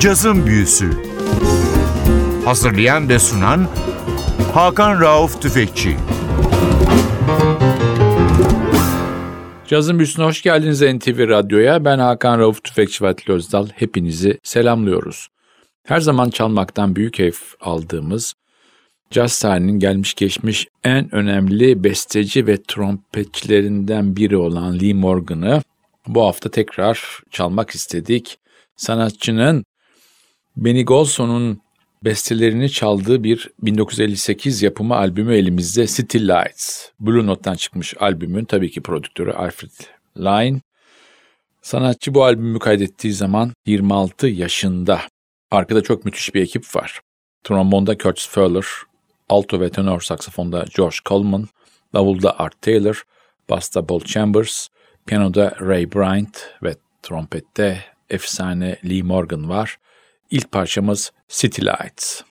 Cazın Büyüsü Hazırlayan ve sunan Hakan Rauf Tüfekçi Cazın Büyüsü'ne hoş geldiniz NTV Radyo'ya. Ben Hakan Rauf Tüfekçi ve Özdal. Hepinizi selamlıyoruz. Her zaman çalmaktan büyük keyif aldığımız caz tarihinin gelmiş geçmiş en önemli besteci ve trompetçilerinden biri olan Lee Morgan'ı bu hafta tekrar çalmak istedik. Sanatçının Benny Golson'un bestelerini çaldığı bir 1958 yapımı albümü elimizde City Lights. Blue Note'dan çıkmış albümün tabii ki prodüktörü Alfred Line. Sanatçı bu albümü kaydettiği zaman 26 yaşında. Arkada çok müthiş bir ekip var. Trombonda Curtis Fowler, alto ve tenor saksafonda George Coleman, davulda Art Taylor, basta Paul Chambers, piyanoda Ray Bryant ve trompette efsane Lee Morgan var. İlk parçamız City Lights.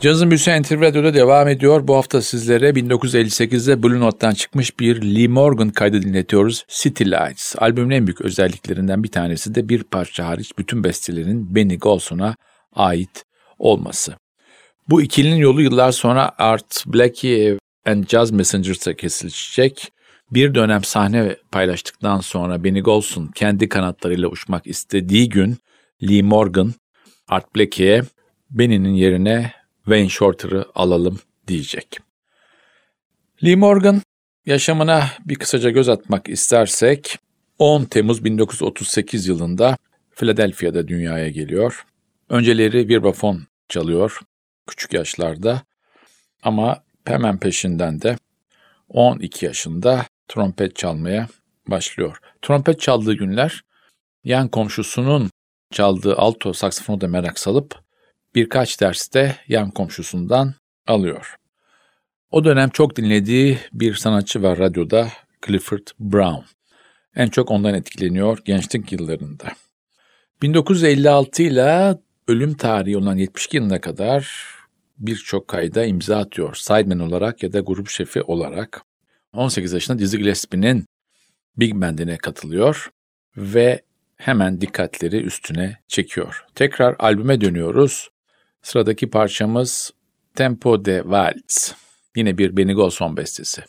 Cazın Büyüsü NTV Radyo'da devam ediyor. Bu hafta sizlere 1958'de Blue Note'dan çıkmış bir Lee Morgan kaydı dinletiyoruz. City Lights. Albümün en büyük özelliklerinden bir tanesi de bir parça hariç bütün bestelerin Benny Golson'a ait olması. Bu ikilinin yolu yıllar sonra Art Blakey and Jazz Messengers'a kesilecek. Bir dönem sahne paylaştıktan sonra Benny Golson kendi kanatlarıyla uçmak istediği gün Lee Morgan Art Blakey'e Benny'nin yerine Wayne Shorter'ı alalım diyecek. Lee Morgan yaşamına bir kısaca göz atmak istersek 10 Temmuz 1938 yılında Philadelphia'da dünyaya geliyor. Önceleri vibrafon çalıyor küçük yaşlarda ama hemen peşinden de 12 yaşında trompet çalmaya başlıyor. Trompet çaldığı günler yan komşusunun çaldığı alto saksafonu da merak salıp birkaç derste yan komşusundan alıyor. O dönem çok dinlediği bir sanatçı var radyoda Clifford Brown. En çok ondan etkileniyor gençlik yıllarında. 1956 ile ölüm tarihi olan 72 yılına kadar birçok kayda imza atıyor. Sideman olarak ya da grup şefi olarak. 18 yaşında Dizzy Gillespie'nin Big Band'ine katılıyor ve hemen dikkatleri üstüne çekiyor. Tekrar albüme dönüyoruz. Sıradaki parçamız Tempo de Waltz. Yine bir Benny Golson bestesi.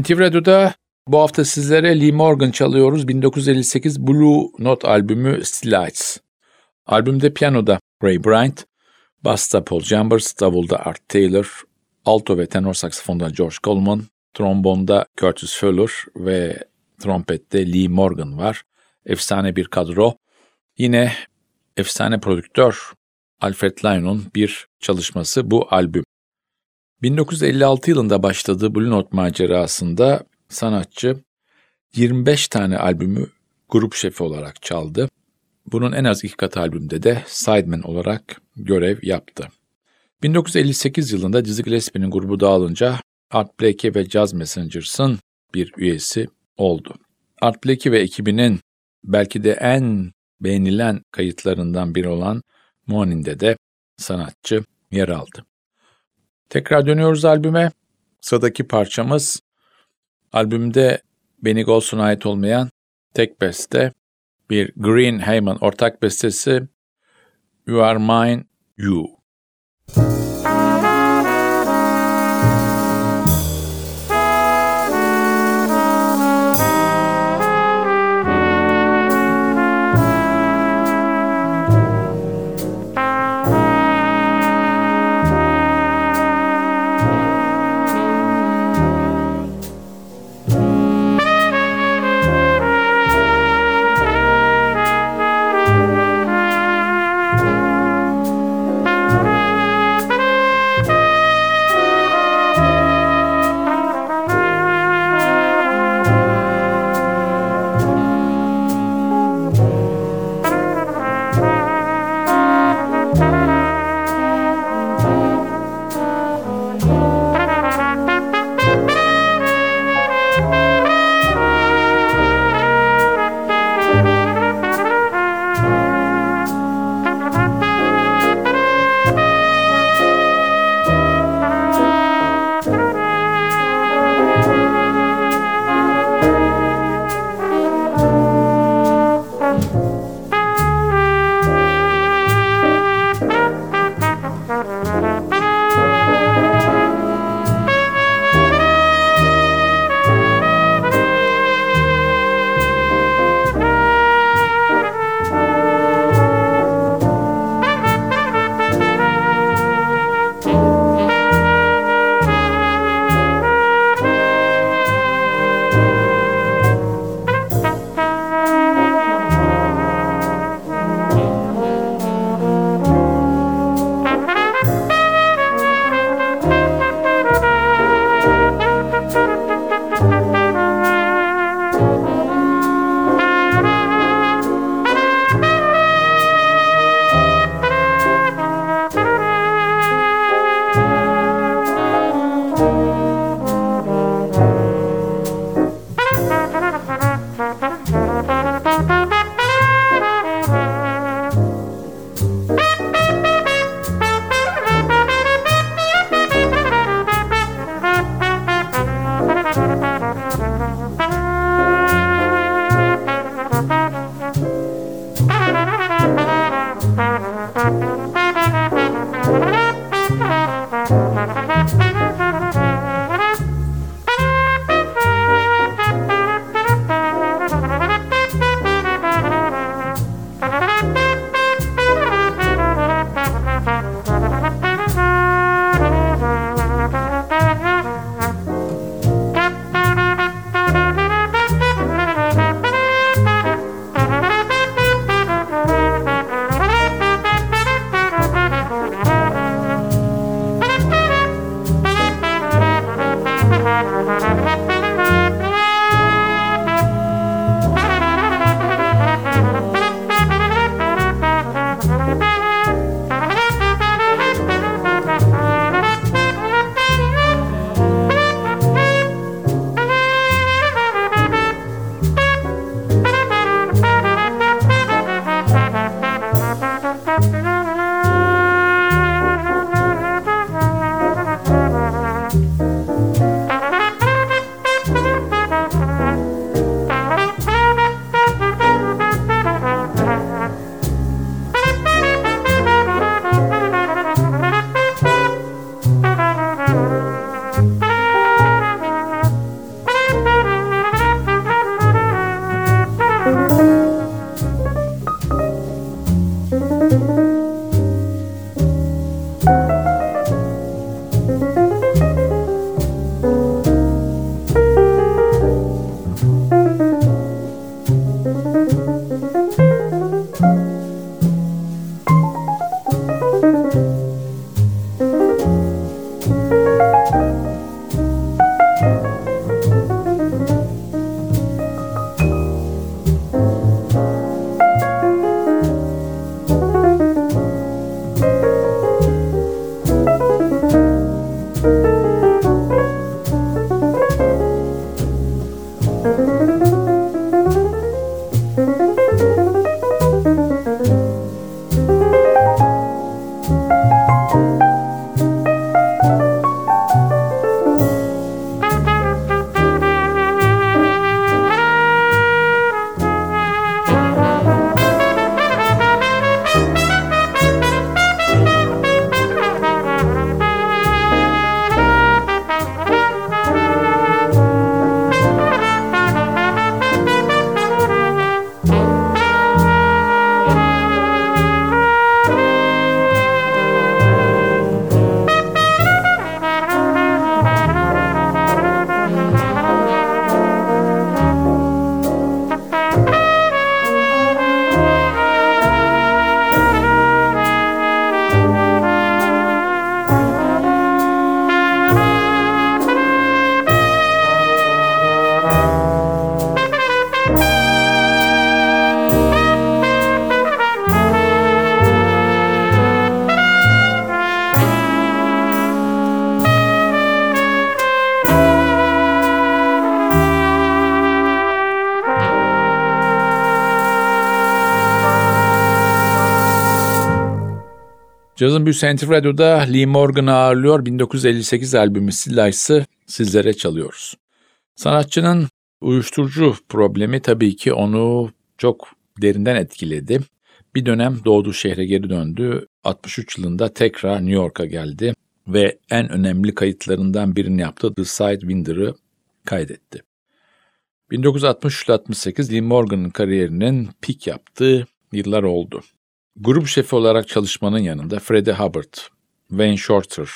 NTV Radyo'da bu hafta sizlere Lee Morgan çalıyoruz. 1958 Blue Note albümü Still Albümde piyanoda Ray Bryant, basta Paul Chambers, davulda Art Taylor, alto ve tenor saksafonda George Coleman, trombonda Curtis Fuller ve trompette Lee Morgan var. Efsane bir kadro. Yine efsane prodüktör Alfred Lyon'un bir çalışması bu albüm. 1956 yılında başladığı Blue Note macerasında sanatçı 25 tane albümü grup şefi olarak çaldı. Bunun en az iki katı albümde de sideman olarak görev yaptı. 1958 yılında Dizzy Gillespie'nin grubu dağılınca Art Blakey ve Jazz Messengers'ın bir üyesi oldu. Art Blakey ve ekibinin belki de en beğenilen kayıtlarından biri olan Morning'de de sanatçı yer aldı. Tekrar dönüyoruz albüme. Sıradaki parçamız albümde Benny Golson'a ait olmayan tek beste bir Green Heyman ortak bestesi You Are Mine You. Cazın Büyüsü NTV Radyo'da Lee Morgan'ı ağırlıyor. 1958 albümü Still sizlere çalıyoruz. Sanatçının uyuşturucu problemi tabii ki onu çok derinden etkiledi. Bir dönem doğduğu şehre geri döndü. 63 yılında tekrar New York'a geldi ve en önemli kayıtlarından birini yaptı. The Sidewinder'ı kaydetti. 1963-68 Lee Morgan'ın kariyerinin pik yaptığı yıllar oldu. Grup şefi olarak çalışmanın yanında Freddie Hubbard, Wayne Shorter,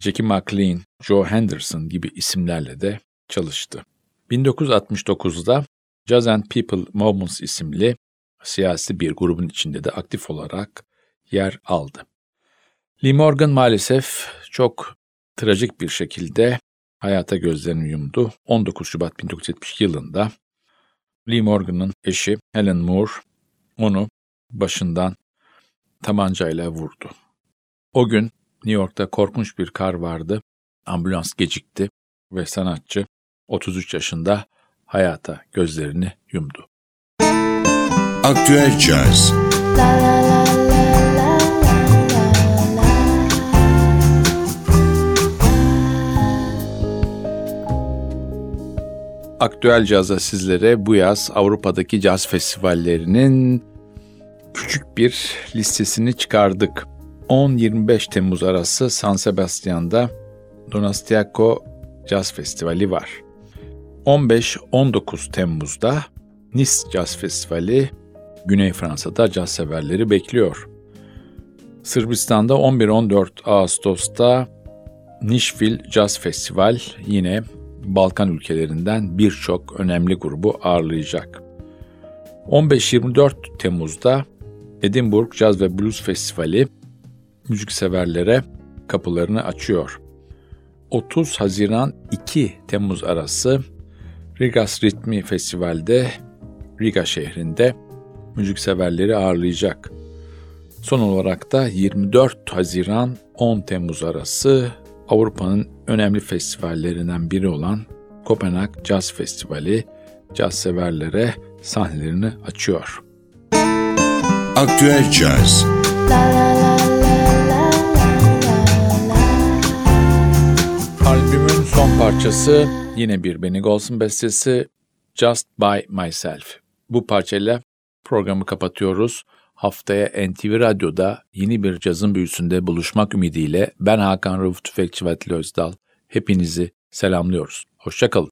Jackie McLean, Joe Henderson gibi isimlerle de çalıştı. 1969'da Jazz and People Moments isimli siyasi bir grubun içinde de aktif olarak yer aldı. Lee Morgan maalesef çok trajik bir şekilde hayata gözlerini yumdu. 19 Şubat 1972 yılında Lee Morgan'ın eşi Helen Moore onu başından tabancayla vurdu. O gün New York'ta korkunç bir kar vardı. Ambulans gecikti ve sanatçı 33 yaşında hayata gözlerini yumdu. Aktüel Caz Aktüel Caz'a sizlere bu yaz Avrupa'daki caz festivallerinin küçük bir listesini çıkardık. 10-25 Temmuz arası San Sebastian'da Donastiaco Jazz Festivali var. 15-19 Temmuz'da Nice Jazz Festivali Güney Fransa'da caz severleri bekliyor. Sırbistan'da 11-14 Ağustos'ta Nashville Jazz Festival yine Balkan ülkelerinden birçok önemli grubu ağırlayacak. 15-24 Temmuz'da Edinburgh Jazz ve Blues Festivali müzikseverlere kapılarını açıyor. 30 Haziran 2 Temmuz arası Rigas Ritmi Festival'de Riga şehrinde müzikseverleri ağırlayacak. Son olarak da 24 Haziran 10 Temmuz arası Avrupa'nın önemli festivallerinden biri olan Kopenhag Jazz Festivali caz severlere sahnelerini açıyor. Aktüel Caz Albümün son parçası yine bir Benny Golson bestesi Just By Myself. Bu parçayla programı kapatıyoruz. Haftaya NTV Radyo'da yeni bir cazın büyüsünde buluşmak ümidiyle ben Hakan Rauf Tüfekçi ve Özdal. Hepinizi selamlıyoruz. Hoşçakalın.